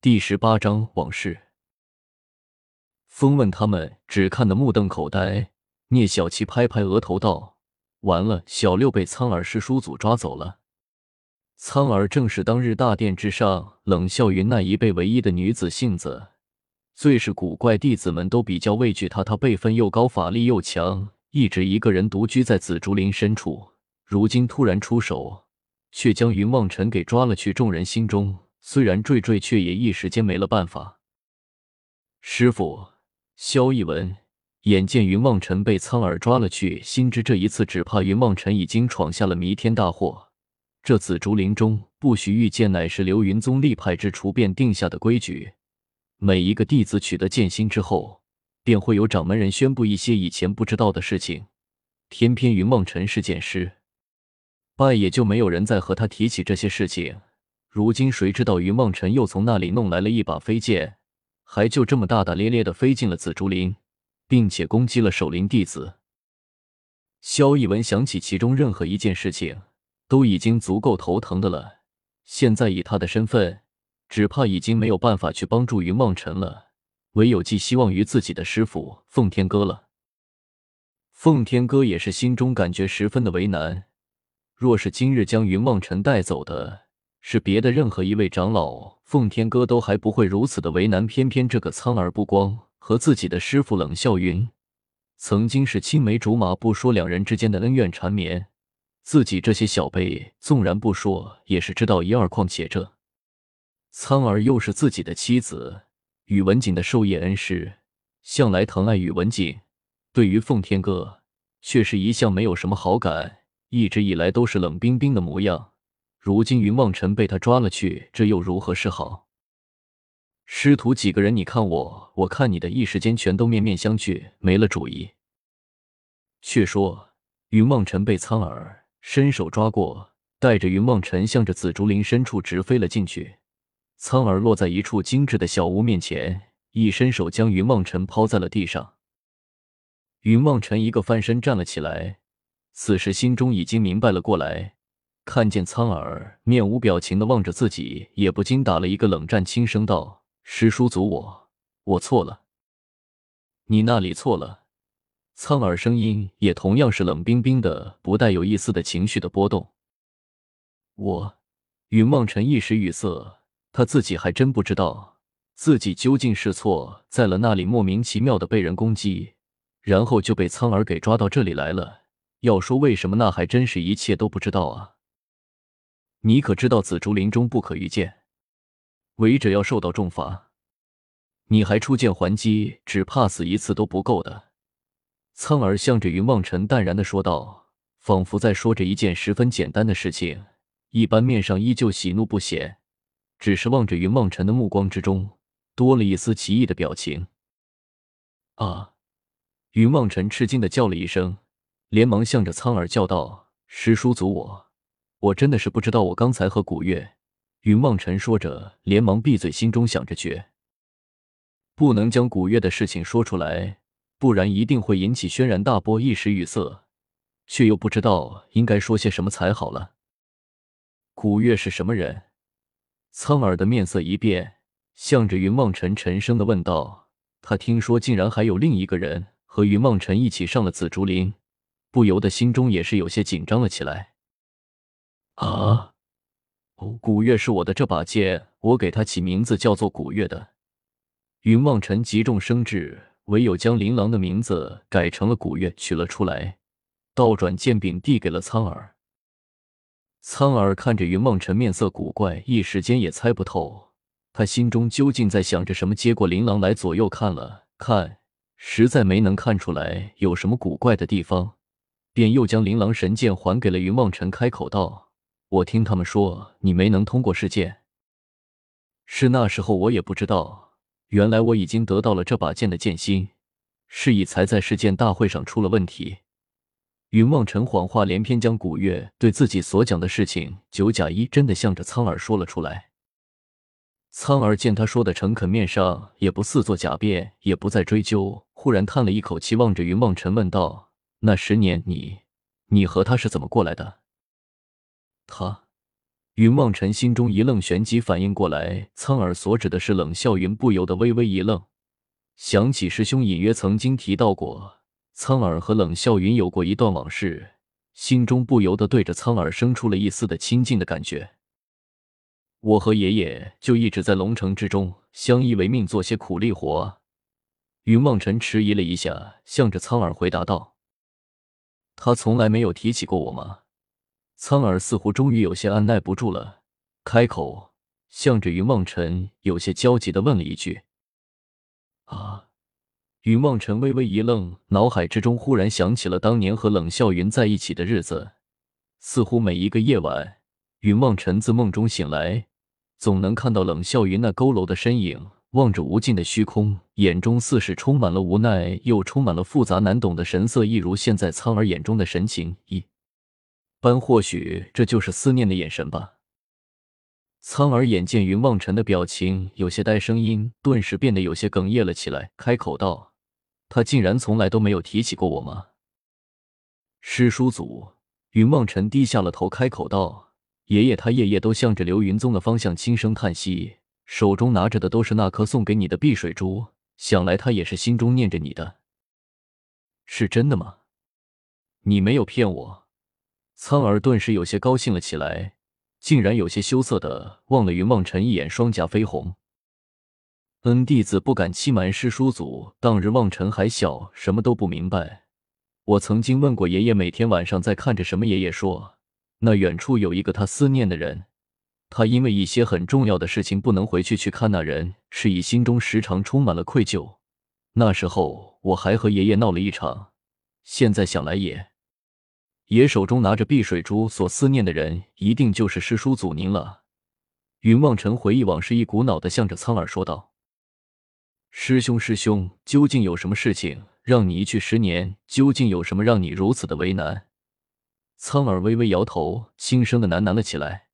第十八章往事。风问他们只看得目瞪口呆。聂小七拍拍额头道：“完了，小六被苍耳师叔祖抓走了。苍耳正是当日大殿之上冷笑云那一辈唯一的女子性子，最是古怪，弟子们都比较畏惧她。她辈分又高，法力又强，一直一个人独居在紫竹林深处。如今突然出手。”却将云望尘给抓了去，众人心中虽然惴惴，却也一时间没了办法。师傅萧逸文眼见云望尘被苍耳抓了去，心知这一次只怕云望尘已经闯下了弥天大祸。这紫竹林中不许遇剑，乃是流云宗立派之初便定下的规矩。每一个弟子取得剑心之后，便会有掌门人宣布一些以前不知道的事情。偏偏云望尘是剑师。拜也就没有人再和他提起这些事情。如今谁知道云梦尘又从那里弄来了一把飞剑，还就这么大大咧咧的飞进了紫竹林，并且攻击了守林弟子。萧逸文想起其中任何一件事情，都已经足够头疼的了。现在以他的身份，只怕已经没有办法去帮助云梦尘了，唯有寄希望于自己的师傅奉天哥了。奉天哥也是心中感觉十分的为难。若是今日将云望尘带走的是别的任何一位长老，奉天哥都还不会如此的为难。偏偏这个苍耳不光和自己的师傅冷笑云曾经是青梅竹马，不说两人之间的恩怨缠绵，自己这些小辈纵然不说，也是知道一二。况且这苍耳又是自己的妻子，宇文景的授业恩师，向来疼爱宇文景，对于奉天哥却是一向没有什么好感。一直以来都是冷冰冰的模样，如今云望尘被他抓了去，这又如何是好？师徒几个人，你看我，我看你的，一时间全都面面相觑，没了主意。却说云望尘被苍耳伸手抓过，带着云望尘向着紫竹林深处直飞了进去。苍耳落在一处精致的小屋面前，一伸手将云望尘抛在了地上。云望尘一个翻身站了起来。此时心中已经明白了过来，看见苍耳面无表情的望着自己，也不禁打了一个冷战，轻声道：“师叔祖，我我错了。”“你那里错了？”苍耳声音也同样是冷冰冰的，不带有一丝的情绪的波动。我，云望尘一时语塞，他自己还真不知道自己究竟是错在了那里，莫名其妙的被人攻击，然后就被苍耳给抓到这里来了。要说为什么，那还真是一切都不知道啊！你可知道紫竹林中不可遇见，违者要受到重罚。你还出剑还击，只怕死一次都不够的。苍耳向着云望尘淡然的说道，仿佛在说着一件十分简单的事情一般，面上依旧喜怒不显，只是望着云望尘的目光之中多了一丝奇异的表情。啊！云望尘吃惊的叫了一声。连忙向着苍耳叫道：“师叔祖，我我真的是不知道，我刚才和古月。”云望尘说着，连忙闭嘴，心中想着绝不能将古月的事情说出来，不然一定会引起轩然大波，一时语塞，却又不知道应该说些什么才好了。古月是什么人？苍耳的面色一变，向着云望尘沉声的问道：“他听说竟然还有另一个人和云望尘一起上了紫竹林。”不由得心中也是有些紧张了起来。啊，哦，古月是我的这把剑，我给他起名字叫做古月的。云望尘急中生智，唯有将琳琅的名字改成了古月，取了出来，倒转剑柄递给了苍耳。苍耳看着云望尘，面色古怪，一时间也猜不透他心中究竟在想着什么。接过琳琅来，左右看了看，实在没能看出来有什么古怪的地方。便又将琳琅神剑还给了云望尘，开口道：“我听他们说你没能通过试剑，是那时候我也不知道，原来我已经得到了这把剑的剑心，是以才在试剑大会上出了问题。”云望尘谎话连篇，将古月对自己所讲的事情九假一真的向着苍耳说了出来。苍耳见他说的诚恳，面上也不似做假辩，也不再追究，忽然叹了一口气，望着云望尘问道。那十年，你，你和他是怎么过来的？他，云望尘心中一愣，旋即反应过来，苍耳所指的是冷笑云，不由得微微一愣，想起师兄隐约曾经提到过，苍耳和冷笑云有过一段往事，心中不由得对着苍耳生出了一丝的亲近的感觉。我和爷爷就一直在龙城之中相依为命，做些苦力活。云望尘迟疑了一下，向着苍耳回答道：“他从来没有提起过我吗？”苍耳似乎终于有些按耐不住了，开口，向着云望尘有些焦急的问了一句：“啊？”云望尘微微一愣，脑海之中忽然想起了当年和冷笑云在一起的日子，似乎每一个夜晚，云望尘自梦中醒来，总能看到冷笑云那佝偻的身影，望着无尽的虚空，眼中似是充满了无奈，又充满了复杂难懂的神色，一如现在苍耳眼中的神情一。般或许这就是思念的眼神吧。苍耳眼见云望尘的表情有些呆，声音顿时变得有些哽咽了起来，开口道：“他竟然从来都没有提起过我吗？”师叔祖，云望尘低下了头，开口道：“爷爷，他夜夜都向着流云宗的方向轻声叹息，手中拿着的都是那颗送给你的碧水珠，想来他也是心中念着你的。是真的吗？你没有骗我。”苍耳顿时有些高兴了起来，竟然有些羞涩的望了云望尘一眼，双颊绯红。恩弟子不敢欺瞒师叔祖，当日望尘还小，什么都不明白。我曾经问过爷爷，每天晚上在看着什么？爷爷说，那远处有一个他思念的人，他因为一些很重要的事情不能回去去看那人，是以心中时常充满了愧疚。那时候我还和爷爷闹了一场，现在想来也。爷手中拿着碧水珠，所思念的人一定就是师叔祖您了。云望尘回忆往事，一股脑的向着苍耳说道：“师兄，师兄，究竟有什么事情让你一去十年？究竟有什么让你如此的为难？”苍耳微微摇头，轻声的喃喃了起来。